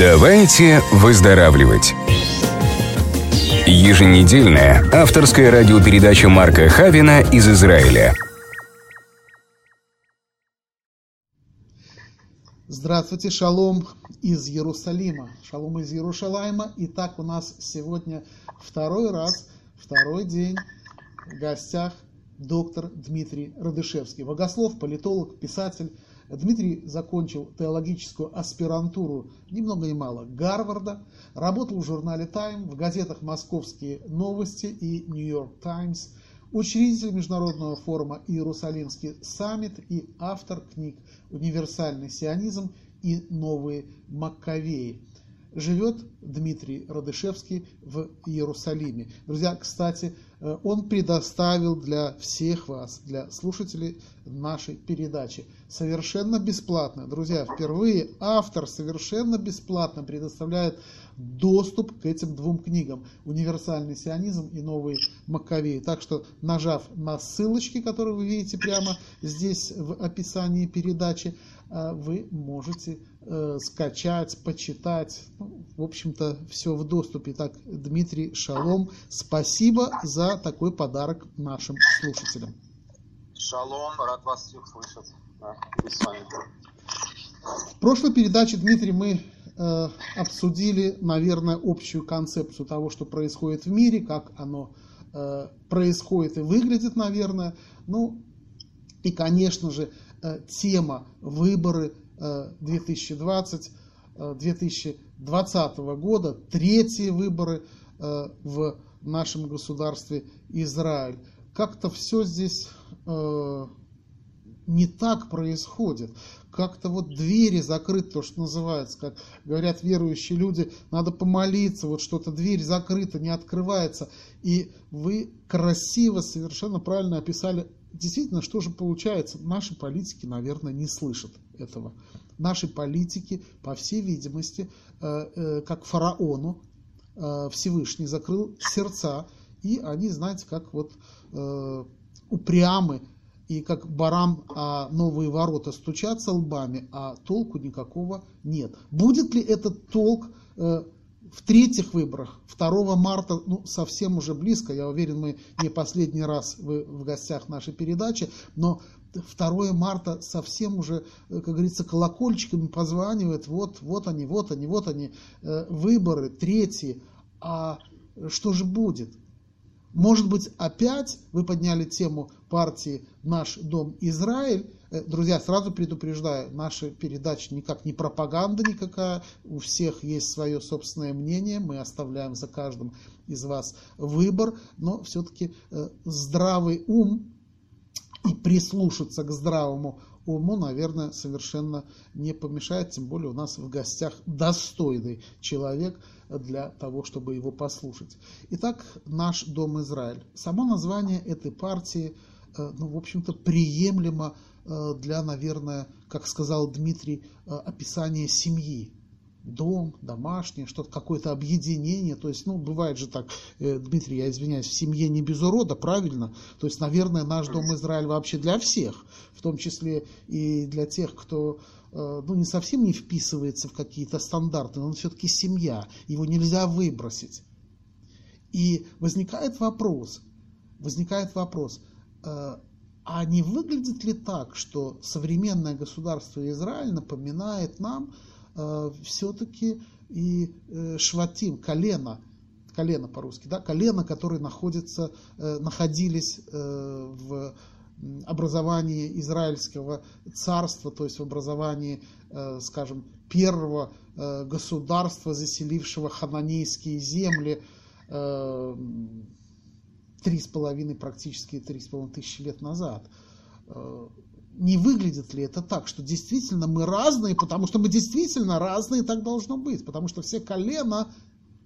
Давайте выздоравливать. Еженедельная авторская радиопередача Марка Хавина из Израиля. Здравствуйте, шалом из Иерусалима. Шалом из Иерушалайма. Итак, у нас сегодня второй раз, второй день в гостях доктор Дмитрий Радышевский. Богослов, политолог, писатель. Дмитрий закончил теологическую аспирантуру ни много ни мало Гарварда, работал в журнале Time, в газетах «Московские новости» и «Нью-Йорк Таймс», учредитель Международного форума «Иерусалимский саммит» и автор книг «Универсальный сионизм» и «Новые Маккавеи» живет Дмитрий Радышевский в Иерусалиме. Друзья, кстати, он предоставил для всех вас, для слушателей нашей передачи, совершенно бесплатно. Друзья, впервые автор совершенно бесплатно предоставляет доступ к этим двум книгам «Универсальный сионизм» и «Новые Маккавеи». Так что, нажав на ссылочки, которые вы видите прямо здесь в описании передачи, э, вы можете э, скачать, почитать. Ну, в общем-то, все в доступе. Так, Дмитрий Шалом, спасибо за такой подарок нашим слушателям. Шалом, рад вас всех слышать. Да, в прошлой передаче, Дмитрий, мы э, обсудили, наверное, общую концепцию того, что происходит в мире, как оно э, происходит и выглядит, наверное. Ну, и, конечно же, э, тема выборы 2020, э, 2020 э, года, третьи выборы э, в нашем государстве Израиль. Как-то все здесь не так происходит. Как-то вот двери закрыты, то, что называется, как говорят верующие люди, надо помолиться, вот что-то дверь закрыта, не открывается. И вы красиво, совершенно правильно описали действительно, что же получается? Наши политики, наверное, не слышат этого. Наши политики, по всей видимости, э, э, как фараону, э, Всевышний закрыл сердца, и они, знаете, как вот упрямы, и как барам а новые ворота стучатся лбами, а толку никакого нет. Будет ли этот толк в третьих выборах 2 марта, ну, совсем уже близко, я уверен, мы не последний раз вы в гостях нашей передачи, но 2 марта совсем уже, как говорится, колокольчиками позванивает, вот, вот они, вот они, вот они, э, выборы третьи, а что же будет? Может быть, опять вы подняли тему партии «Наш дом Израиль», Э, друзья, сразу предупреждаю, наша передача никак не пропаганда никакая, у всех есть свое собственное мнение, мы оставляем за каждым из вас выбор, но все-таки э, здравый ум и прислушаться к здравому уму, наверное, совершенно не помешает, тем более у нас в гостях достойный человек для того, чтобы его послушать. Итак, наш Дом Израиль. Само название этой партии, э, ну, в общем-то, приемлемо Э, для, наверное, как сказал Дмитрий, э, описания семьи. Дом, домашнее, что-то, какое-то объединение. То есть, ну, бывает же так, э, Дмитрий, я извиняюсь, в семье не без урода, правильно? То есть, наверное, наш Дом Израиль вообще для всех, в том числе и для тех, кто ну, не совсем не вписывается в какие-то стандарты, но он все-таки семья, его нельзя выбросить. И возникает вопрос, возникает вопрос, а не выглядит ли так, что современное государство Израиль напоминает нам э, все-таки и э, шватим, колено, колено по-русски, да, колено, которые находятся, э, находились э, в образовании израильского царства, то есть в образовании, э, скажем, первого э, государства, заселившего хананейские земли, э, три с половиной, практически три с половиной тысячи лет назад. Э, не выглядит ли это так, что действительно мы разные, потому что мы действительно разные, так должно быть, потому что все колена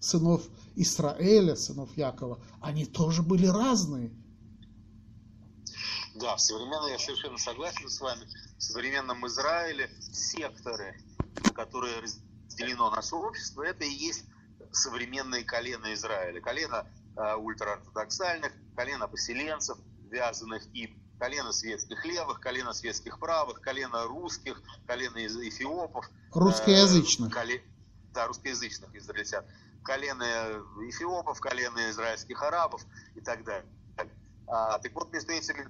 сынов Израиля, сынов Якова, они тоже были разные. Да, в современном, я совершенно согласен с вами, в современном Израиле секторы, которые разделено наше общество, это и есть современные колена Израиля. Колено ультраортодоксальных, колено поселенцев, вязаных и колено светских левых, колено светских правых, колено русских, колено эфиопов. Русскоязычных. Э, коле... да, русскоязычных израильтян, колены эфиопов, колены израильских арабов и так далее. А, так вот, между этими,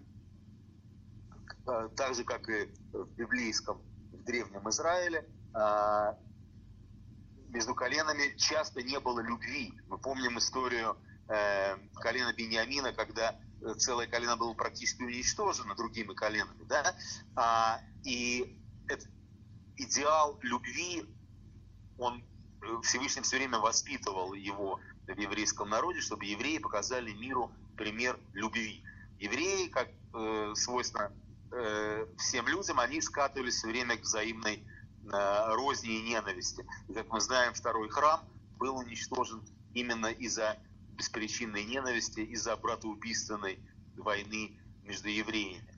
а, так же, как и в библейском, в древнем Израиле, между коленами часто не было любви. Мы помним историю э, колена Бениамина, когда целое колено было практически уничтожено другими коленами. Да? А, и этот идеал любви, он э, Всевышний все время воспитывал его в еврейском народе, чтобы евреи показали миру пример любви. Евреи, как э, свойственно э, всем людям, они скатывались все время к взаимной э, розни и ненависти. И, как мы знаем, второй храм был уничтожен именно из-за беспричинной ненависти, из-за братоубийственной войны между евреями.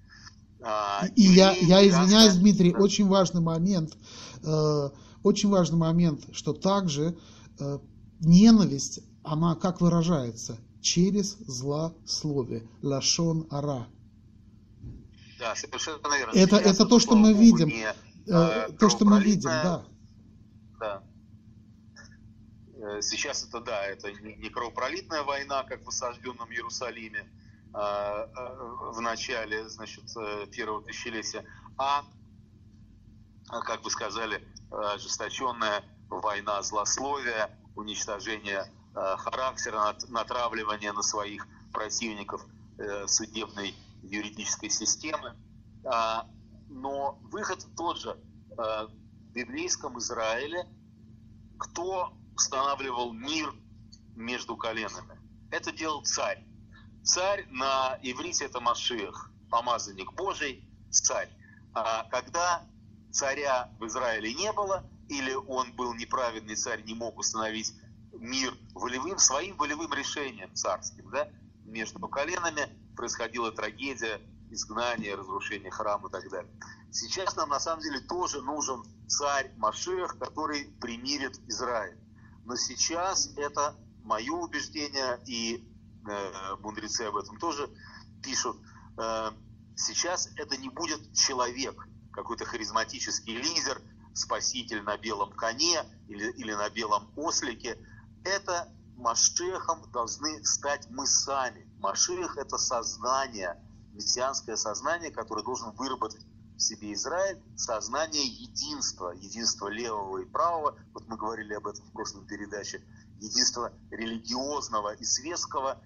А, и я, я извиняюсь, Дмитрий, очень важный момент, э, очень важный момент, что также э, ненависть, она как выражается? через злословие. Лашон ара. Да, совершенно верно. Это, это то, что мы видим. Не, э, то, что мы видим, да. Да. Э, сейчас это, да, это не кровопролитная война, как в осажденном Иерусалиме а, э, в начале, значит, первого тысячелетия, а, как вы сказали, ожесточенная война злословия, уничтожение Э, характера, натравливания на своих противников э, судебной юридической системы. А, но выход тот же. Э, в библейском Израиле кто устанавливал мир между коленами? Это делал царь. Царь на иврите это Машиах, помазанник Божий, царь. А когда царя в Израиле не было, или он был неправедный царь, не мог установить мир волевым, своим волевым решением царским, да, между коленами происходила трагедия, изгнание, разрушение храма и так далее. Сейчас нам на самом деле тоже нужен царь Машех, который примирит Израиль. Но сейчас это мое убеждение, и э, мудрецы об этом тоже пишут, э, сейчас это не будет человек, какой-то харизматический лидер, спаситель на белом коне или, или на белом ослике, это Машехом должны стать мы сами. Машех – это сознание, мессианское сознание, которое должен выработать в себе Израиль, сознание единства, единства левого и правого, вот мы говорили об этом в прошлой передаче, единство религиозного и светского,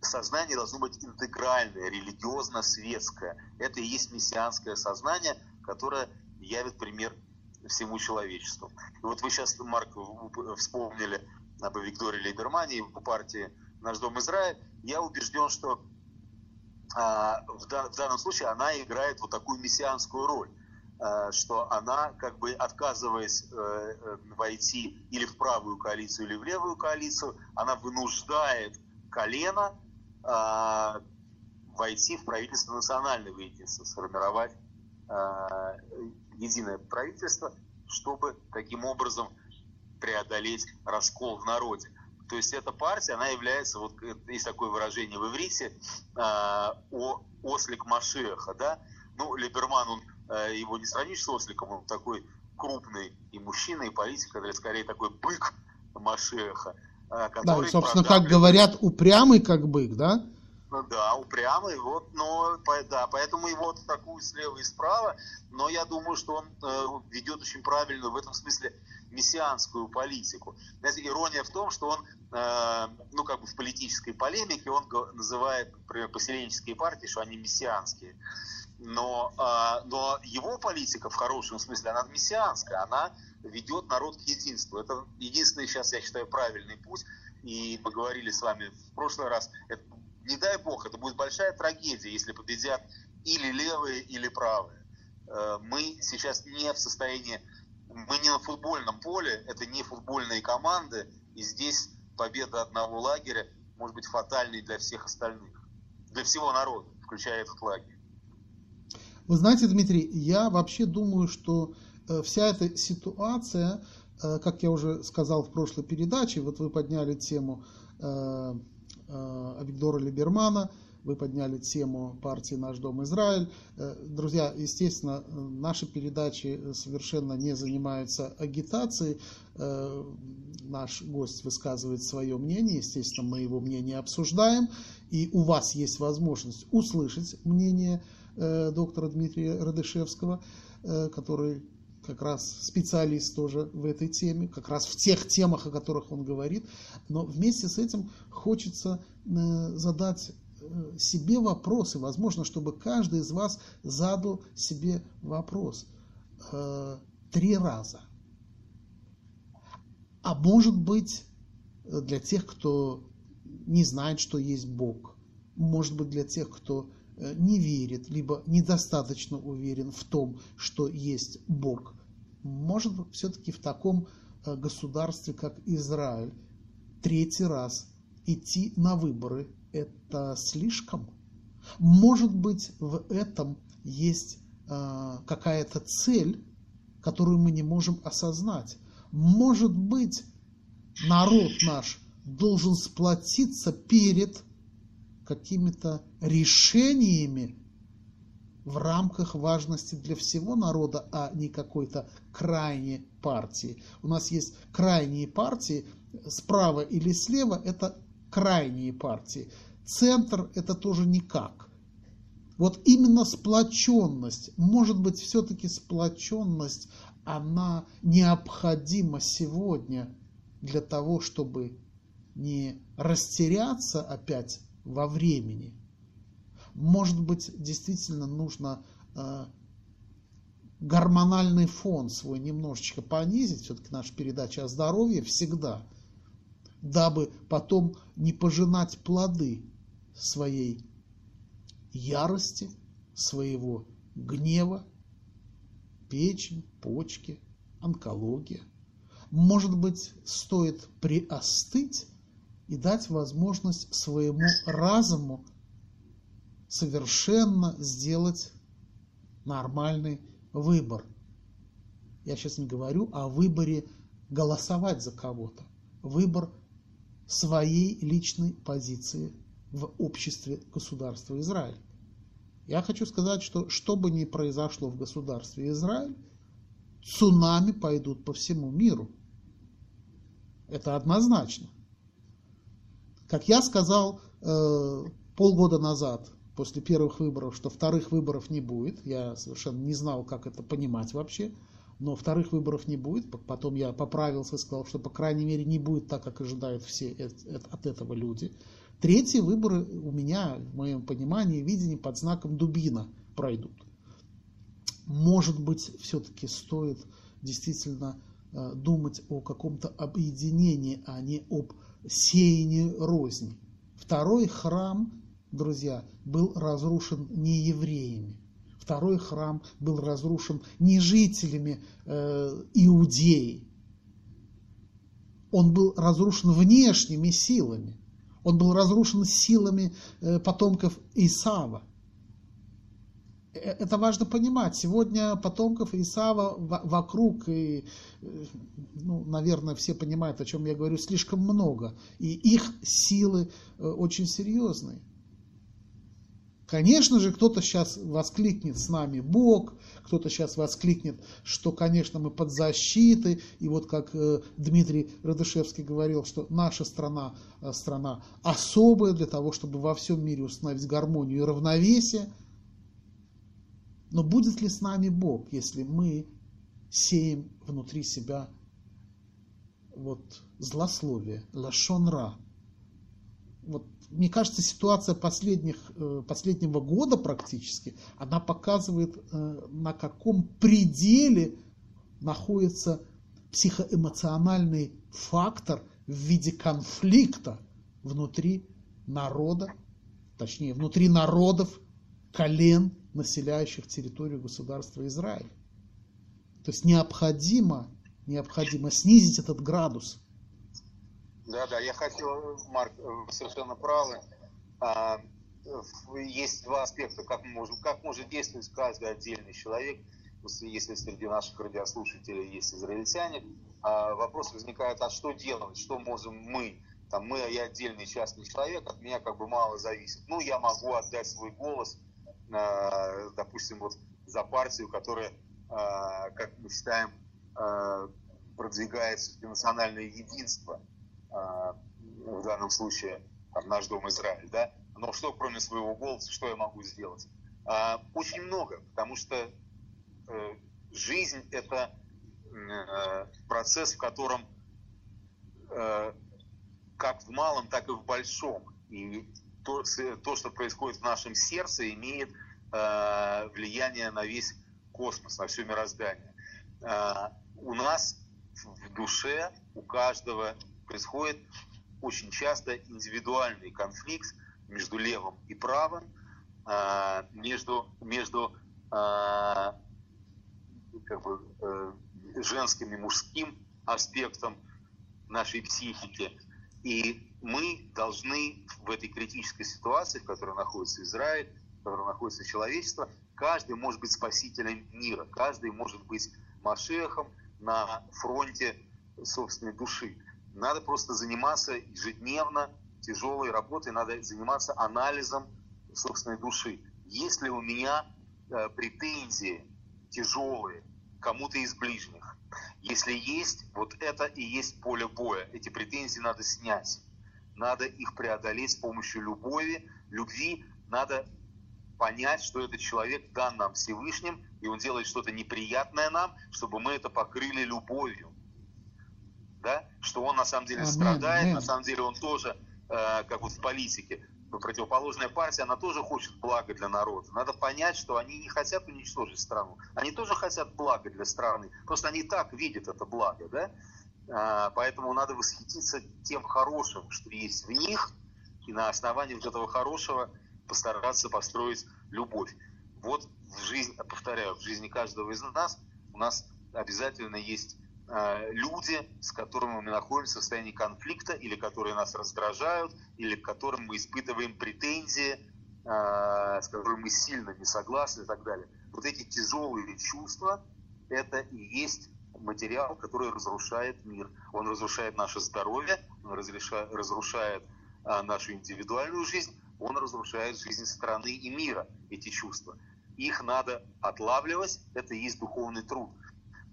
сознание должно быть интегральное, религиозно-светское. Это и есть мессианское сознание, которое явит пример всему человечеству. И вот вы сейчас, Марк, вспомнили об Виктории Лейбермане и по партии «Наш дом Израиль», я убежден, что в, в данном случае она играет вот такую мессианскую роль, а, что она, как бы отказываясь э, э, войти или в правую коалицию, или в левую коалицию, она вынуждает колено а, войти в правительство национального единства, сформировать единое правительство, чтобы таким образом преодолеть раскол в народе. То есть эта партия, она является, вот есть такое выражение в иврите, э, о, ослик Машеха, да. Ну, Либерман, он, э, его не сравнишь с осликом, он такой крупный и мужчина, и политик, это скорее такой бык Машеха. Э, да, и, собственно, как говорят, упрямый как бык, да? Ну да, упрямый, вот, но, да, поэтому его атакуют слева и справа, но я думаю, что он э, ведет очень правильную в этом смысле мессианскую политику. Знаете, ирония в том, что он, э, ну, как бы в политической полемике, он называет, например, поселенческие партии, что они мессианские. Но, э, но его политика, в хорошем смысле, она мессианская, она ведет народ к единству. Это единственный сейчас, я считаю, правильный путь. И мы говорили с вами в прошлый раз, это, не дай бог, это будет большая трагедия, если победят или левые, или правые. Э, мы сейчас не в состоянии мы не на футбольном поле, это не футбольные команды, и здесь победа одного лагеря может быть фатальной для всех остальных, для всего народа, включая этот лагерь. Вы знаете, Дмитрий, я вообще думаю, что э, вся эта ситуация, э, как я уже сказал в прошлой передаче, вот вы подняли тему э, Виктора Либермана, вы подняли тему партии «Наш дом Израиль». Э, друзья, естественно, наши передачи совершенно не занимаются агитацией. Э, наш гость высказывает свое мнение, естественно, мы его мнение обсуждаем, и у вас есть возможность услышать мнение э, доктора Дмитрия Радышевского, который как раз специалист тоже в этой теме, как раз в тех темах, о которых он говорит. Но вместе с этим хочется э, задать э, себе вопросы. Возможно, чтобы каждый из вас задал себе вопрос э, три раза. А может быть, для тех, кто не знает, что есть Бог, может быть, для тех, кто не верит, либо недостаточно уверен в том, что есть Бог может все-таки в таком э, государстве, как Израиль, третий раз идти на выборы – это слишком? Может быть, в этом есть э, какая-то цель, которую мы не можем осознать. Может быть, народ наш должен сплотиться перед какими-то решениями, в рамках важности для всего народа, а не какой-то крайней партии. У нас есть крайние партии, справа или слева это крайние партии. Центр это тоже никак. Вот именно сплоченность, может быть, все-таки сплоченность, она необходима сегодня для того, чтобы не растеряться опять во времени, может быть, действительно нужно э, гормональный фон свой немножечко понизить, все-таки наша передача о здоровье всегда, дабы потом не пожинать плоды своей ярости, своего гнева, печень, почки, онкология. Может быть, стоит приостыть и дать возможность своему разуму совершенно сделать нормальный выбор. Я сейчас не говорю о выборе голосовать за кого-то. Выбор своей личной позиции в обществе государства Израиль. Я хочу сказать, что что бы ни произошло в государстве Израиль, цунами пойдут по всему миру. Это однозначно. Как я сказал э, полгода назад после первых выборов, что вторых выборов не будет. Я совершенно не знал, как это понимать вообще. Но вторых выборов не будет. Потом я поправился и сказал, что, по крайней мере, не будет так, как ожидают все от этого люди. Третьи выборы у меня, в моем понимании, видении, под знаком Дубина пройдут. Может быть, все-таки стоит действительно э, думать о каком-то объединении, а не об сеянии розни. Второй храм друзья, был разрушен не евреями. Второй храм был разрушен не жителями э, Иудеи. Он был разрушен внешними силами. Он был разрушен силами э, потомков Исава. Э, это важно понимать. Сегодня потомков Исава вокруг, и, э, ну, наверное, все понимают, о чем я говорю, слишком много. И их силы э, очень серьезные. Конечно же, кто-то сейчас воскликнет с нами Бог, кто-то сейчас воскликнет, что, конечно, мы под защитой, и вот как э, Дмитрий Радышевский говорил, что наша страна э, страна особая для того, чтобы во всем мире установить гармонию и равновесие. Но будет ли с нами Бог, если мы сеем внутри себя вот злословие, лашонра, вот мне кажется, ситуация последних, э, последнего года практически, она показывает, э, на каком пределе находится психоэмоциональный фактор в виде конфликта внутри народа, точнее, внутри народов, колен, населяющих территорию государства Израиль. То есть необходимо, необходимо снизить этот градус – да, да, я хотел, Марк, вы совершенно правы. А, есть два аспекта, как, может, как может действовать каждый отдельный человек, если среди наших радиослушателей есть израильтяне. А вопрос возникает, а что делать, что можем мы там мы, я отдельный частный человек, от меня как бы мало зависит. Ну, я могу отдать свой голос, э, допустим, вот за партию, которая, э, как мы считаем, э, продвигает национальное единство, э, в данном случае там, наш дом Израиль, да, но что кроме своего голоса, что я могу сделать? Э, очень много, потому что э, жизнь это э, процесс, в котором э, как в малом, так и в большом. И то, то что происходит в нашем сердце, имеет э, влияние на весь космос, на все мироздание. Э, у нас в душе, у каждого происходит очень часто индивидуальный конфликт между левым и правым, э, между, между э, как бы, э, женским и мужским аспектом нашей психики. И мы должны в этой критической ситуации, в которой находится Израиль, в которой находится человечество, каждый может быть спасителем мира, каждый может быть Машехом на фронте собственной души. Надо просто заниматься ежедневно тяжелой работой, надо заниматься анализом собственной души. Если у меня э, претензии тяжелые кому-то из ближних, если есть, вот это и есть поле боя. Эти претензии надо снять. Надо их преодолеть с помощью любови, любви. Надо понять, что этот человек дан нам Всевышним, и он делает что-то неприятное нам, чтобы мы это покрыли любовью. Да? Что он на самом деле Амин, страдает, амин. на самом деле он тоже, э, как вот в политике, противоположная партия, она тоже хочет блага для народа. Надо понять, что они не хотят уничтожить страну. Они тоже хотят блага для страны. Просто они так видят это благо, да? А, поэтому надо восхититься тем хорошим, что есть в них, и на основании вот этого хорошего постараться построить любовь. Вот в жизни, повторяю, в жизни каждого из нас у нас обязательно есть Э, люди, с которыми мы находимся в состоянии конфликта, или которые нас раздражают, или к которым мы испытываем претензии, э, с которыми мы сильно не согласны и так далее. Вот эти тяжелые чувства, это и есть материал, который разрушает мир. Он разрушает наше здоровье, он разрушает э, нашу индивидуальную жизнь, он разрушает жизнь страны и мира, эти чувства. Их надо отлавливать, это и есть духовный труд.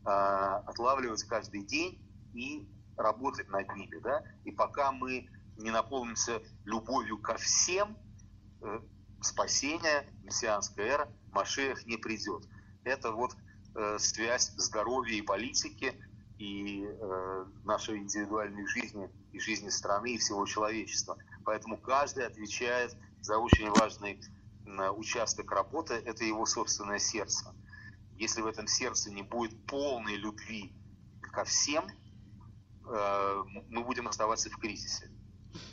А, отлавливать каждый день и работать над ними. Да? И пока мы не наполнимся любовью ко всем, э, спасение, мессианская эра, Машеях не придет. Это вот э, связь здоровья и политики, и э, нашей индивидуальной жизни, и жизни страны, и всего человечества. Поэтому каждый отвечает за очень важный участок работы, это его собственное сердце если в этом сердце не будет полной любви ко всем, э, мы будем оставаться в кризисе.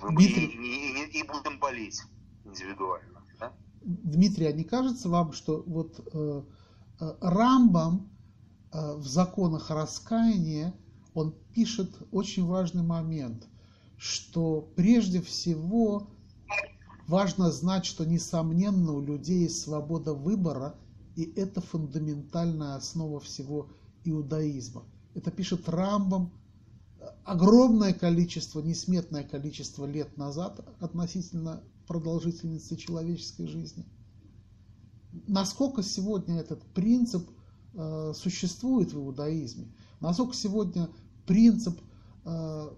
Дмитрий... И, и, и будем болеть индивидуально. Да? Дмитрий, а не кажется вам, что вот э, э, Рамбам э, в законах раскаяния, он пишет очень важный момент, что прежде всего важно знать, что несомненно у людей есть свобода выбора – и это фундаментальная основа всего иудаизма. Это пишет Рамбам огромное количество, несметное количество лет назад относительно продолжительности человеческой жизни. Насколько сегодня этот принцип э, существует в иудаизме? Насколько сегодня принцип э,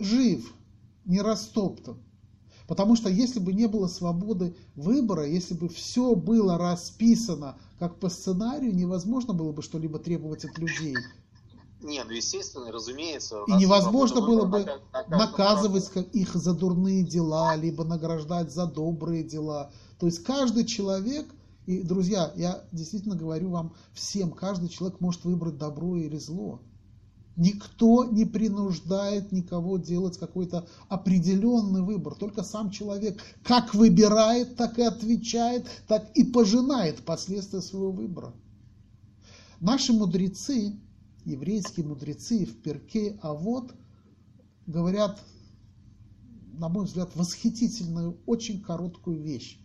жив, не растоптан? Потому что если бы не было свободы выбора, если бы все было расписано как по сценарию, невозможно было бы что-либо требовать от людей. Не, ну естественно, разумеется. И невозможно было бы наказывать их за дурные дела, либо награждать за добрые дела. То есть каждый человек, и, друзья, я действительно говорю вам всем, каждый человек может выбрать добро или зло. Никто не принуждает никого делать какой-то определенный выбор. Только сам человек как выбирает, так и отвечает, так и пожинает последствия своего выбора. Наши мудрецы, еврейские мудрецы в Перке, а вот говорят, на мой взгляд, восхитительную, очень короткую вещь.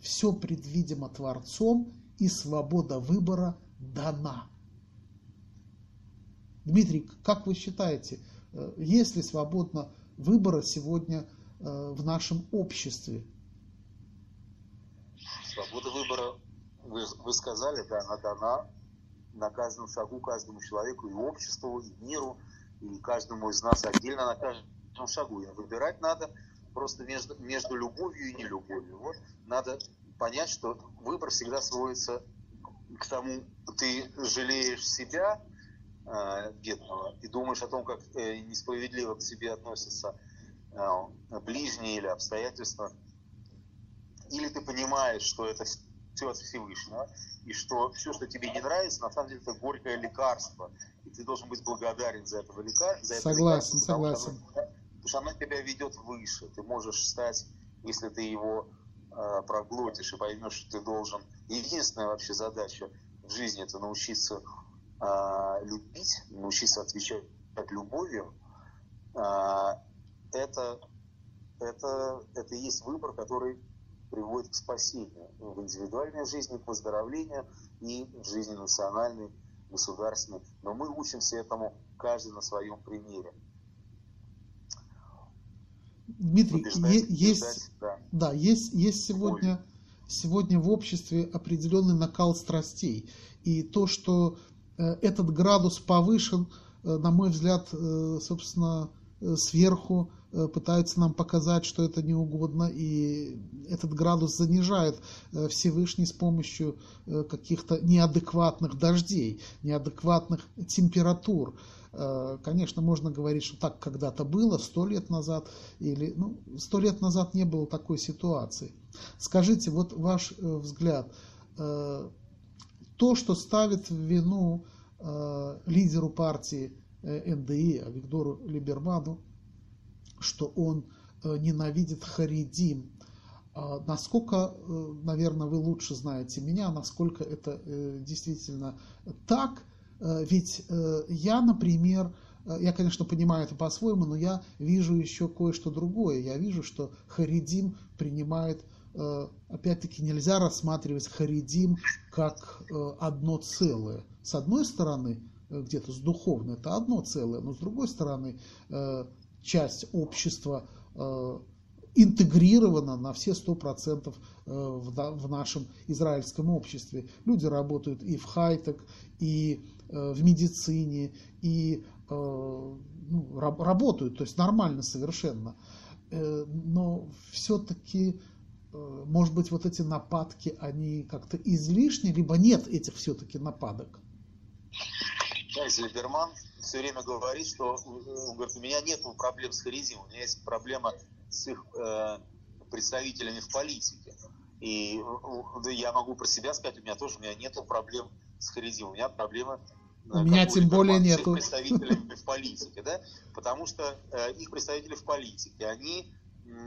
Все предвидимо Творцом, и свобода выбора дана. Дмитрий, как вы считаете, э, есть ли свободно выбора сегодня в нашем обществе? Свобода выбора, вы, вы сказали, да, она дана на каждом шагу каждому человеку и обществу, и миру, и каждому из нас отдельно на каждом шагу. И выбирать надо просто между, между любовью и нелюбовью. Вот надо понять, что выбор всегда сводится к тому, ты жалеешь себя, э, бедного, и думаешь о том, как э, несправедливо к себе относятся э, ближние или обстоятельства, или ты понимаешь, что это все от Всевышнего, и что все, что тебе не нравится, на самом деле это горькое лекарство, и ты должен быть благодарен за, этого лекар... за это согласен, лекарство. Согласен, согласен. Потому что оно тебя ведет выше, ты можешь стать, если ты его э, проглотишь и поймешь, что ты должен... Единственная вообще задача в жизни это научиться э, любить, научиться отвечать любовью. Э, это, это, это и есть выбор, который приводит к спасению в индивидуальной жизни, к выздоровлению и в жизни национальной, государственной. Но мы учимся этому каждый на своем примере. Дмитрий, побеждать, есть, да. Да, есть, есть сегодня, сегодня в обществе определенный накал страстей. И то, что этот градус повышен, э, на мой взгляд, э, собственно, э, сверху Э, пытается нам показать, что это не угодно, и этот градус занижает э, Всевышний с помощью э, каких-то неадекватных дождей, неадекватных температур. Конечно, можно говорить, что так когда-то было, сто лет назад, или ну, сто лет назад не было такой ситуации. Скажите, вот ваш взгляд, то, что ставит в вину лидеру партии НДИ, Виктору Либерману, что он э, ненавидит Харидим. А насколько, э, наверное, вы лучше знаете меня, насколько это э, действительно так, ведь я, например, я, конечно, понимаю это по-своему, но я вижу еще кое-что другое. Я вижу, что Харидим принимает, опять-таки, нельзя рассматривать Харидим как одно целое. С одной стороны, где-то с духовной, это одно целое, но с другой стороны, часть общества э, интегрирована на все сто процентов э, в нашем израильском обществе. Люди работают и в хай-тек, и э, в медицине, и ну, работают, то есть нормально совершенно. Но все-таки, может быть, вот эти нападки, они как-то излишни, либо нет этих все-таки нападок? Знаете, Либерман все время говорит, что он говорит, у меня нет проблем с харизмом, у меня есть проблема с их э, представителями в политике. И да, я могу про себя сказать, у меня тоже у меня нет проблем с харизмом, у меня проблемы у меня тем более нет представителями в политике, да, потому что э, их представители в политике, они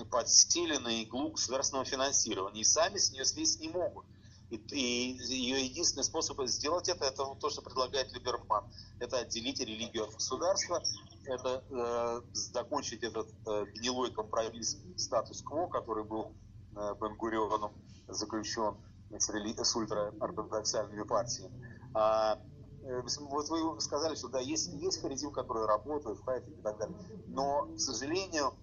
подстелены иглу государственного финансирования и сами с нее слезть не могут. И, и ее единственный способ сделать это, это то, что предлагает Либерман. Это отделить религию от государства, это э, закончить этот э, гнилой компромисс статус-кво, который был э, Бенгурионом заключен с, рели... с ультраортодоксальными партиями. А, э, вот вы сказали, что да, есть, есть харизм, которые работают, в и так далее. Но, к сожалению,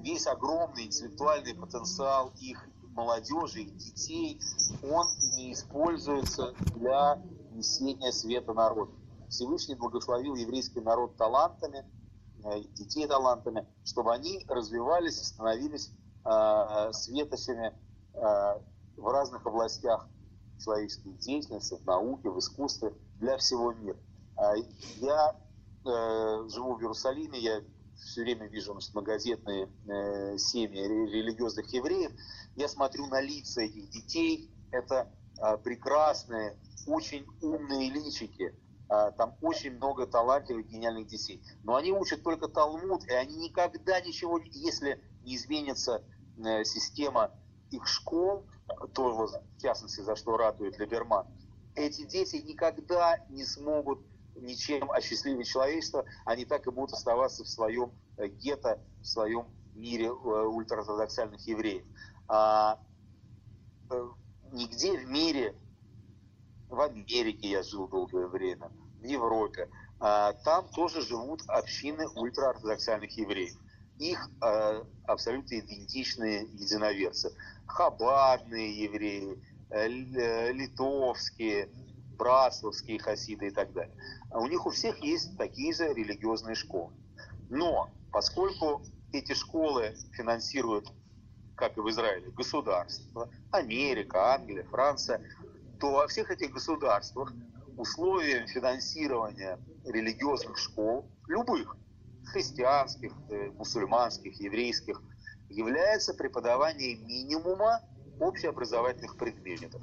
весь огромный интеллектуальный потенциал их молодежи, их детей, он не используется для несения света народу. Всевышний благословил еврейский народ талантами, э, детей талантами, чтобы они развивались и становились э, светочами э, в разных областях человеческой деятельности, в науке, в искусстве для всего мира. Э, я э, живу в Иерусалиме, я все время вижу значит, многодетные э, семьи религиозных евреев, я смотрю на лица этих детей, это э, прекрасные, очень умные личики, э, там очень много талантливых, гениальных детей. Но они учат только Талмуд, и они никогда ничего, если не изменится э, система их школ, то, в частности, за что радует Либерман, эти дети никогда не смогут ничем осчастливить человечество, они так и будут оставаться в своем э, гетто, в своем мире э, ультраортодоксальных евреев. А, э, нигде в мире, в Америке я жил долгое время, в Европе, а, там тоже живут общины ультраортодоксальных евреев. их э, абсолютно идентичные единоверцы. Хабарные евреи, литовские, братславские хасиды и так далее. А у них у всех есть такие же религиозные школы. Но поскольку эти школы финансируют, как и в Израиле, государство, Америка, Англия, Франция, то во всех этих государствах условием финансирования религиозных школ, любых, христианских, э, мусульманских, еврейских, является преподавание минимума общеобразовательных предметов.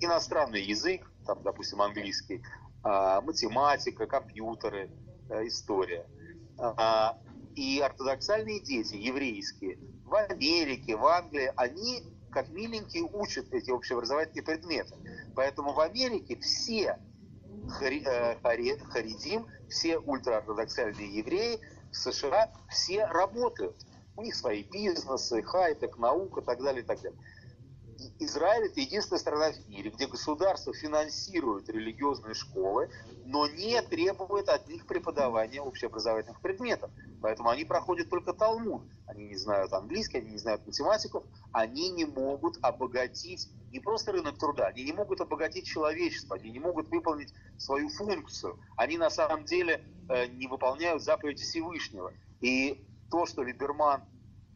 Иностранный язык, там, допустим, английский, а, математика, компьютеры, э, история. А, и ортодоксальные дети, еврейские, в Америке, в Англии, они как миленькие учат эти общеобразовательные предметы. Поэтому в Америке все Э, харидим, все ультраортодоксальные евреи в США, все работают. У них свои бизнесы, хай-тек, наука и так далее, и так далее. Израиль это единственная страна в мире, где государство финансирует религиозные школы, но не требует от них преподавания общеобразовательных предметов. Поэтому они проходят только Талмуд. Они не знают английский, они не знают математиков, они не могут обогатить не просто рынок труда, они не могут обогатить человечество, они не могут выполнить свою функцию. Они на самом деле э, не выполняют заповеди Всевышнего. И то, что Либерман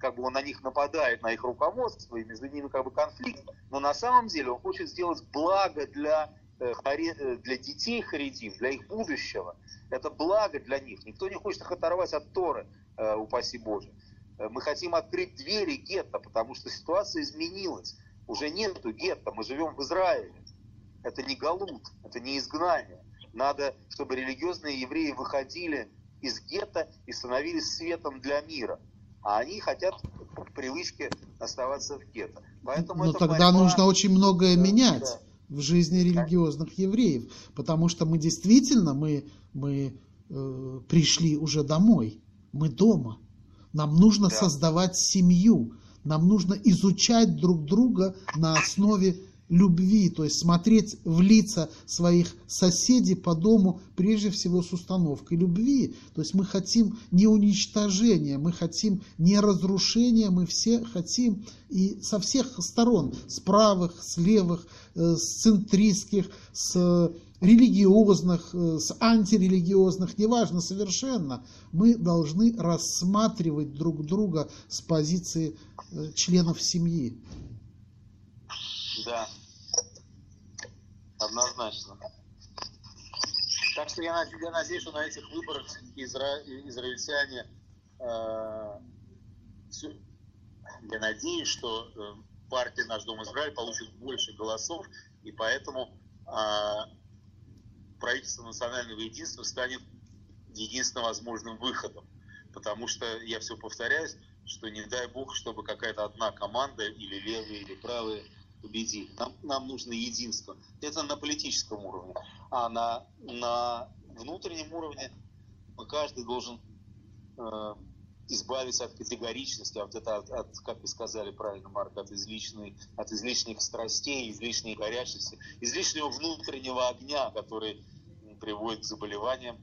как бы он на них нападает, на их руководство, и между ними как бы конфликт, но на самом деле он хочет сделать благо для, э, э, для детей Харидим, для их будущего. Это благо для них. Никто не хочет их оторвать от Торы, э, упаси Боже. Мы хотим открыть двери гетто, потому что ситуация изменилась. Уже нету гетто, мы живем в Израиле. Это не галут, это не изгнание. Надо, чтобы религиозные евреи выходили из гетто и становились светом для мира а они хотят по привычке оставаться в гетто. Поэтому Но тогда борьба... нужно очень многое менять да. в жизни религиозных да. евреев, потому что мы действительно мы мы э, пришли уже домой, мы дома. Нам нужно да. создавать семью, нам нужно изучать друг друга на основе любви, то есть смотреть в лица своих соседей по дому, прежде всего с установкой любви. То есть мы хотим не уничтожения, мы хотим не разрушения, мы все хотим и со всех сторон, с правых, с левых, э, с центристских, с религиозных, э, с антирелигиозных, неважно совершенно, мы должны рассматривать друг друга с позиции э, членов семьи. Да, однозначно. Так что я, я надеюсь, что на этих выборах изра... израильтяне, э, я надеюсь, что э, партия «Наш Дом Израиль» получит больше голосов, и поэтому э, правительство национального единства станет единственным возможным выходом. Потому что, я все повторяюсь, что не дай бог, чтобы какая-то одна команда, или левые, или правые, победили. Нам, нам нужно единство. Это на политическом уровне. А на, на внутреннем уровне каждый должен э, избавиться от категоричности, от, это, от, от, как вы сказали правильно, Марк, от, излишней, от излишних страстей, излишней горячности, излишнего внутреннего огня, который приводит к заболеваниям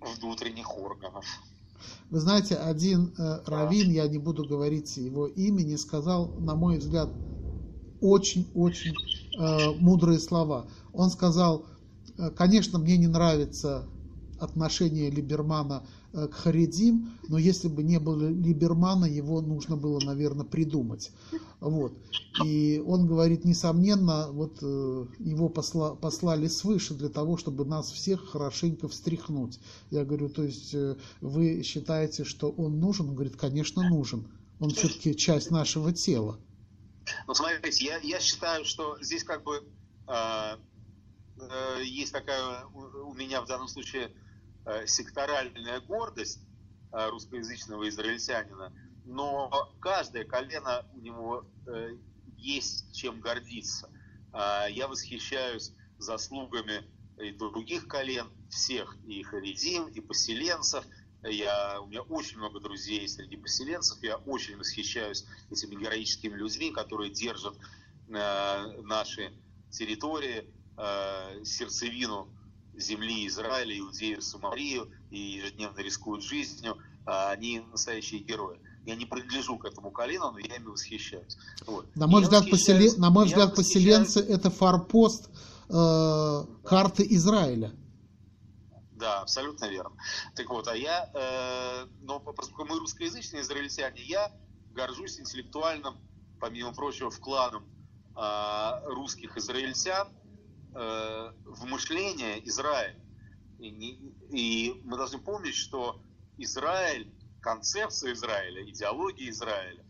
внутренних органов. Вы знаете, один э, раввин, я не буду говорить его имени, сказал, на мой взгляд, очень-очень э, мудрые слова. Он сказал, э, конечно, мне не нравится отношение Либермана э, к Харидим, но если бы не было Либермана, его нужно было, наверное, придумать. Вот. И он говорит, несомненно, вот э, его посла, послали свыше для того, чтобы нас всех хорошенько встряхнуть. Я говорю, то есть вы считаете, что он нужен? Он говорит, конечно, нужен. Он все-таки часть нашего тела. Ну, смотрите, я, я считаю, что здесь как бы э, э, есть такая у, у меня в данном случае э, секторальная гордость э, русскоязычного израильтянина, но каждое колено у него э, есть чем гордиться. Э, я восхищаюсь заслугами и других колен, всех, и харидим, и поселенцев – я, у меня очень много друзей среди поселенцев. Я очень восхищаюсь этими героическими людьми, которые держат э, наши территории, э, сердцевину земли Израиля, Иудею, Самарию. и ежедневно рискуют жизнью, а они настоящие герои. Я не принадлежу к этому колену, но я ими восхищаюсь. Вот. На мой взгляд, поселен... на мой взгляд поселенцы это форпост э, карты Израиля. Да, абсолютно верно. Так вот, а я, э, но поскольку мы русскоязычные израильтяне, я горжусь интеллектуальным, помимо прочего, вкладом э, русских израильтян э, в мышление Израиля. И, и мы должны помнить, что Израиль, концепция Израиля, идеология Израиля,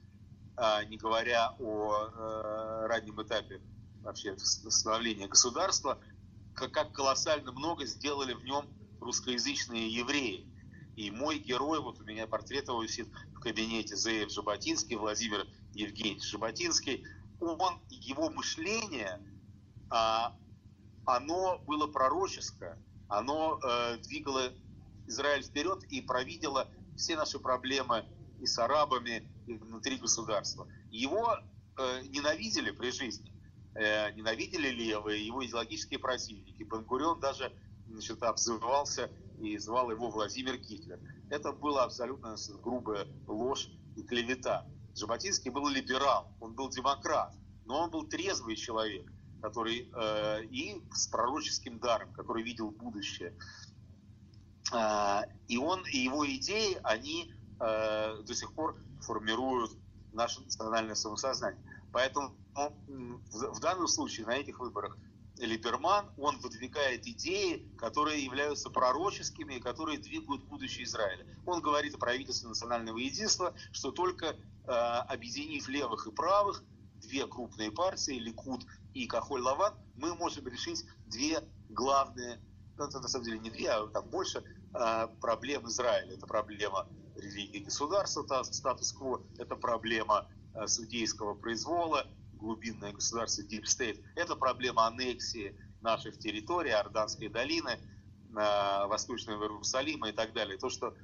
э, не говоря о э, раннем этапе вообще становления государства, как, как колоссально много сделали в нем русскоязычные евреи. И мой герой, вот у меня портрет его висит в кабинете Зеев Жаботинский, Владимир Евгеньевич Жаботинский. Он, его мышление, а, оно было пророческое, оно э, двигало Израиль вперед и провидело все наши проблемы и с арабами, и внутри государства. Его э, ненавидели при жизни, э, ненавидели левые, его идеологические противники. Бангурион даже значит, обзывался и звал его Владимир Гитлер. Это была абсолютно грубая ложь и клевета. Жаботинский был либерал, он был демократ, но он был трезвый человек, который э, и с пророческим даром, который видел будущее. Э, и он, и его идеи, они э, до сих пор формируют наше национальное самосознание. Поэтому в, в данном случае на этих выборах Либерман, он выдвигает идеи, которые являются пророческими и которые двигают будущее Израиля. Он говорит о правительстве национального единства, что только э, объединив левых и правых, две крупные партии, Ликуд и Кахоль Лаван, мы можем решить две главные, ну, это на самом деле не две, а там больше э, проблем Израиля. Это проблема религии государства, статус-кво, это проблема э, судейского произвола, глубинное государство Deep State. Это проблема аннексии наших территорий, Орданской долины, Восточного Иерусалима и так далее. То, что,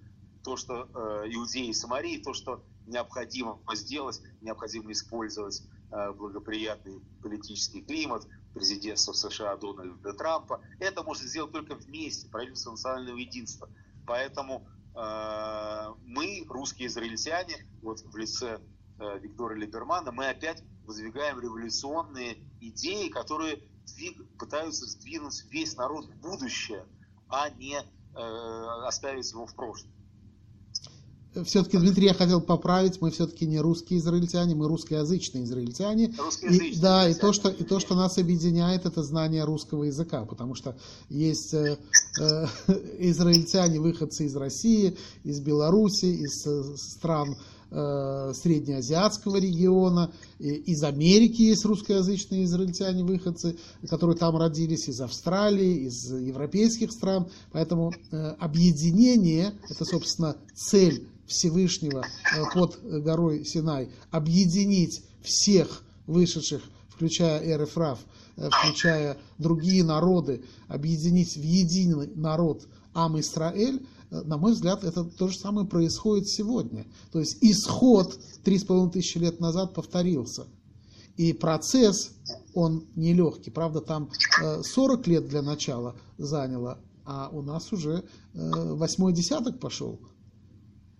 то, что э, Иудеи и Самарии, то, что необходимо сделать, необходимо использовать э, благоприятный политический климат, президентства США Дональда Трампа. Это можно сделать только вместе, правительство национального единства. Поэтому э, мы, русские израильтяне, вот в лице э, Виктора Либермана, мы опять выдвигаем революционные идеи, которые двиг, пытаются сдвинуть весь народ в будущее, а не э, оставить его в прошлом. Все-таки, Дмитрий, я хотел поправить, мы все-таки не русские израильтяне, мы русскоязычные израильтяне. Русскоязычные и, да, и то, что, и то, что нас объединяет, это знание русского языка, потому что есть э, э, израильтяне, выходцы из России, из Беларуси, из э, стран Э, среднеазиатского региона, из Америки есть русскоязычные израильтяне, выходцы, которые там родились, из Австралии, из европейских стран. Поэтому э, объединение, это, собственно, цель Всевышнего э, под горой Синай, объединить всех вышедших, включая РФРАФ, включая другие народы, объединить в единый народ Ам Исраэль, Э, на мой взгляд, это то же самое происходит сегодня. То есть исход 3,5 тысячи лет назад повторился. И процесс, он нелегкий. Правда, там 40 э, лет для начала заняло, а у нас уже э, восьмой десяток пошел.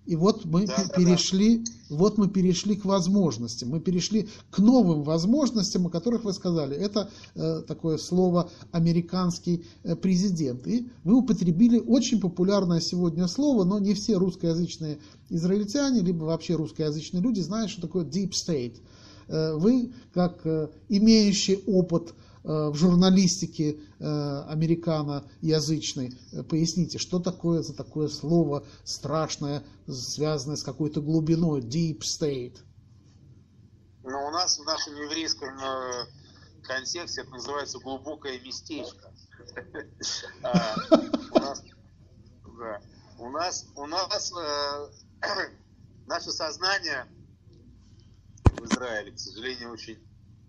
И вот мы да, перешли, да. вот мы перешли к возможностям, мы перешли к новым возможностям, о которых вы сказали. Это э, такое слово американский э, президент. И вы употребили очень популярное сегодня слово, но не все русскоязычные израильтяне, либо вообще русскоязычные люди знают, что такое deep state. Э, вы, как э, имеющий опыт в журналистике э, американоязычной. Э, поясните, что такое за такое слово страшное, связанное с какой-то глубиной, deep state? Ну, у нас в нашем еврейском контексте это называется глубокое местечко. А, у нас, у нас наше сознание в Израиле, к сожалению, очень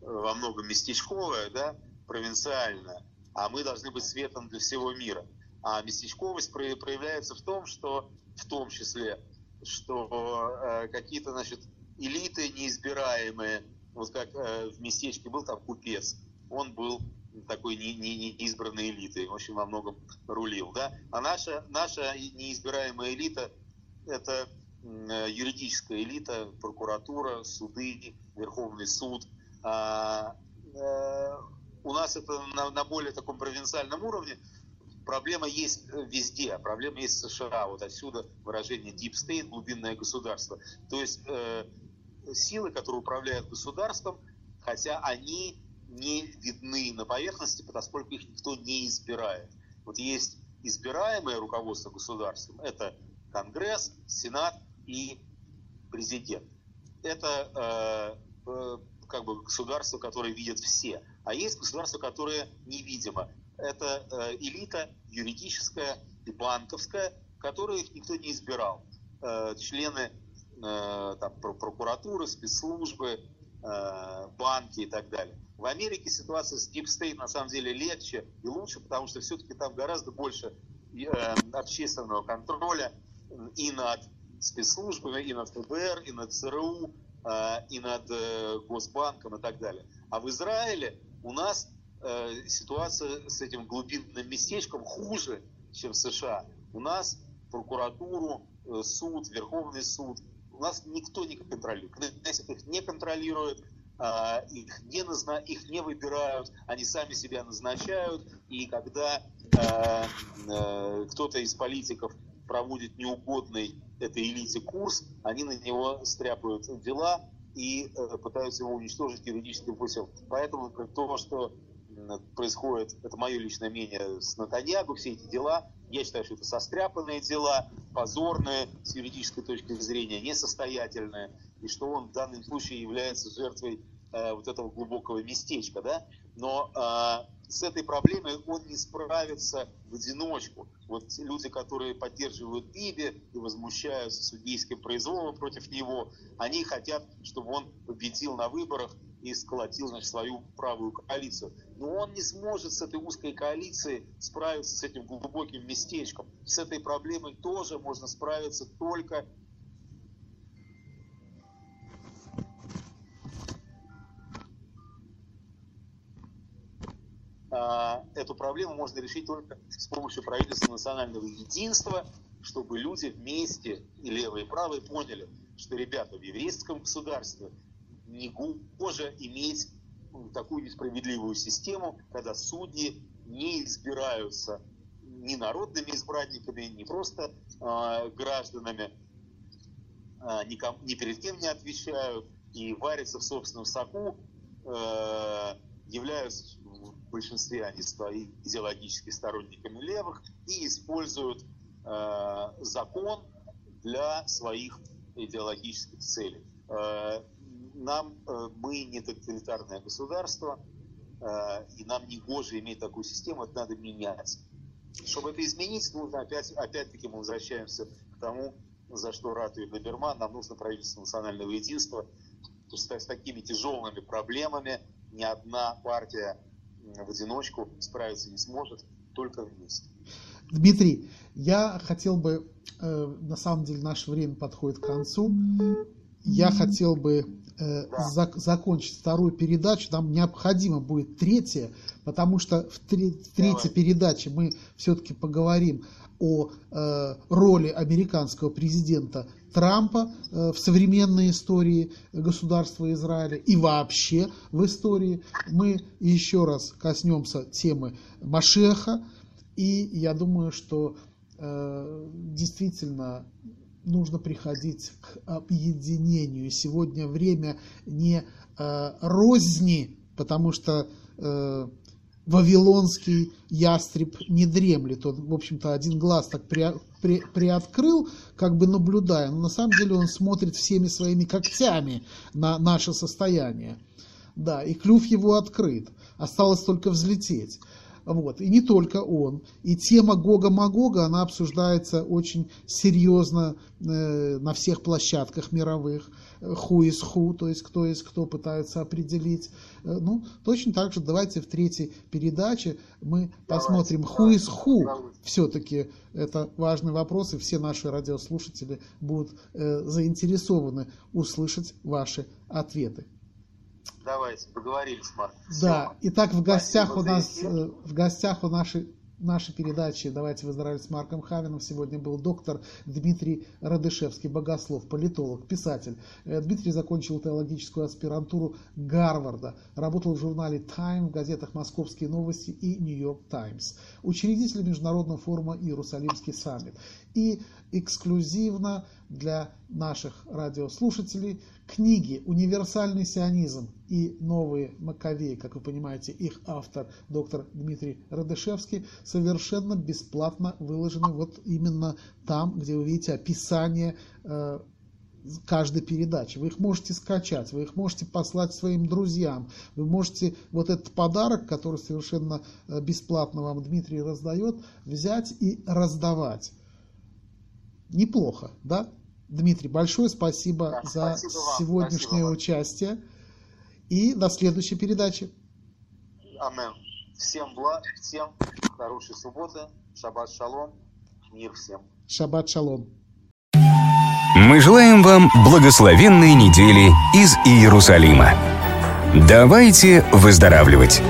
во многом местечковое, да, провинциально, а мы должны быть светом для всего мира. А местечковость проявляется в том, что в том числе, что э, какие-то, значит, элиты неизбираемые, вот как э, в местечке был там купец, он был такой неизбранной элитой, очень во многом рулил. Да? А наша, наша неизбираемая элита – это юридическая элита, прокуратура, суды, Верховный суд. Э, у нас это на, на более таком провинциальном уровне. Проблема есть везде, проблема есть в США. Вот отсюда выражение deep state, глубинное государство. То есть э, силы, которые управляют государством, хотя они не видны на поверхности, поскольку их никто не избирает. Вот есть избираемое руководство государством, это Конгресс, Сенат и президент. Это э, э, как бы государство, которое видят все. А есть государство, которое невидимо. Это э, элита юридическая и банковская, которых никто не избирал. Э, члены э, там, прокуратуры, спецслужбы, банки и так далее. В Америке ситуация с Deep State на самом деле легче и лучше, потому что все-таки там гораздо больше общественного контроля и над спецслужбами, и над ФБР, и над ЦРУ, и над э, Госбанком и так далее. А в Израиле у нас ситуация с этим глубинным местечком хуже, чем в США. У нас прокуратуру, суд, Верховный суд, у нас никто не контролирует. Кнессет их не контролирует, а, их не, назна... их не выбирают, они сами себя назначают, и когда э, э, кто-то из политиков проводит неугодный этой элите курс, они на него стряпают дела и э, пытаются его уничтожить юридическим путем. Поэтому то, что происходит, это мое личное мнение, с Натаньягу, все эти дела, я считаю, что это состряпанные дела, позорные с юридической точки зрения, несостоятельные, и что он в данном случае является жертвой э, вот этого глубокого местечка, да, но э, с этой проблемой он не справится в одиночку. Вот люди, которые поддерживают Биби и возмущаются судейским произволом против него, они хотят, чтобы он победил на выборах и сколотил значит, свою правую коалицию. Но он не сможет с этой узкой коалицией справиться с этим глубоким местечком. С этой проблемой тоже можно справиться только эту проблему можно решить только с помощью правительства национального единства, чтобы люди вместе, и левые, и правые, поняли, что, ребята, в еврейском государстве не гоже иметь такую несправедливую систему, когда судьи не избираются ни народными избранниками, ни просто э, гражданами, э, ником, ни перед кем не отвечают и варятся в собственном соку, э, являются в большинстве они свои идеологически сторонниками левых и используют э, закон для своих идеологических целей. Э, нам, э, мы не тоталитарное государство, э, и нам не гоже иметь такую систему, это надо менять. Чтобы это изменить, нужно опять, опять-таки мы возвращаемся к тому, за что ратует Доберман, нам нужно правительство национального единства, то есть с такими тяжелыми проблемами ни одна партия в одиночку справиться не сможет, только вместе. Дмитрий, я хотел бы, э, на самом деле наше время подходит к концу, я хотел бы э, да. за, закончить вторую передачу, нам необходимо будет третья, потому что в, тре, в третьей передаче мы все-таки поговорим о э, роли американского президента Трампа э, в современной истории государства Израиля и вообще в истории. Мы еще раз коснемся темы Машеха, и я думаю, что э, действительно нужно приходить к объединению. Сегодня время не э, розни, потому что э, вавилонский ястреб не дремлет. Он, в общем-то, один глаз так при, при, приоткрыл, как бы наблюдая, но на самом деле он смотрит всеми своими когтями на наше состояние. Да, и клюв его открыт. Осталось только взлететь. Вот. И не только он. И тема Гога-Магога, она обсуждается очень серьезно э, на всех площадках мировых. Ху из ху, то есть кто из кто пытается определить. Э, ну, точно так же давайте в третьей передаче мы посмотрим ху из ху. Все-таки это важный вопрос, и все наши радиослушатели будут э, заинтересованы услышать ваши ответы. Давайте, договорились, Марк. Да, итак, в гостях у нас, э, в гостях у нашей нашей передачи «Давайте выздоравливать с Марком Хавином» сегодня был доктор Дмитрий Радышевский, богослов, политолог, писатель. Э, Дмитрий закончил теологическую аспирантуру Гарварда, работал в журнале Time, в газетах «Московские новости» и «Нью-Йорк Таймс», учредитель Международного форума «Иерусалимский саммит». И эксклюзивно для наших радиослушателей книги «Универсальный сионизм» и «Новые Маковеи», как вы понимаете, их автор доктор Дмитрий Радышевский, совершенно бесплатно выложены вот именно там, где вы видите описание э, каждой передачи. Вы их можете скачать, вы их можете послать своим друзьям, вы можете вот этот подарок, который совершенно э, бесплатно вам Дмитрий раздает, взять и раздавать. Неплохо, да? Дмитрий, большое спасибо да, за спасибо сегодняшнее спасибо участие. И до следующей передачи. Амен. Всем благ, всем хорошей субботы. Шаббат шалом. Мир всем. Шаббат шалом. Мы желаем вам благословенной недели из Иерусалима. Давайте выздоравливать.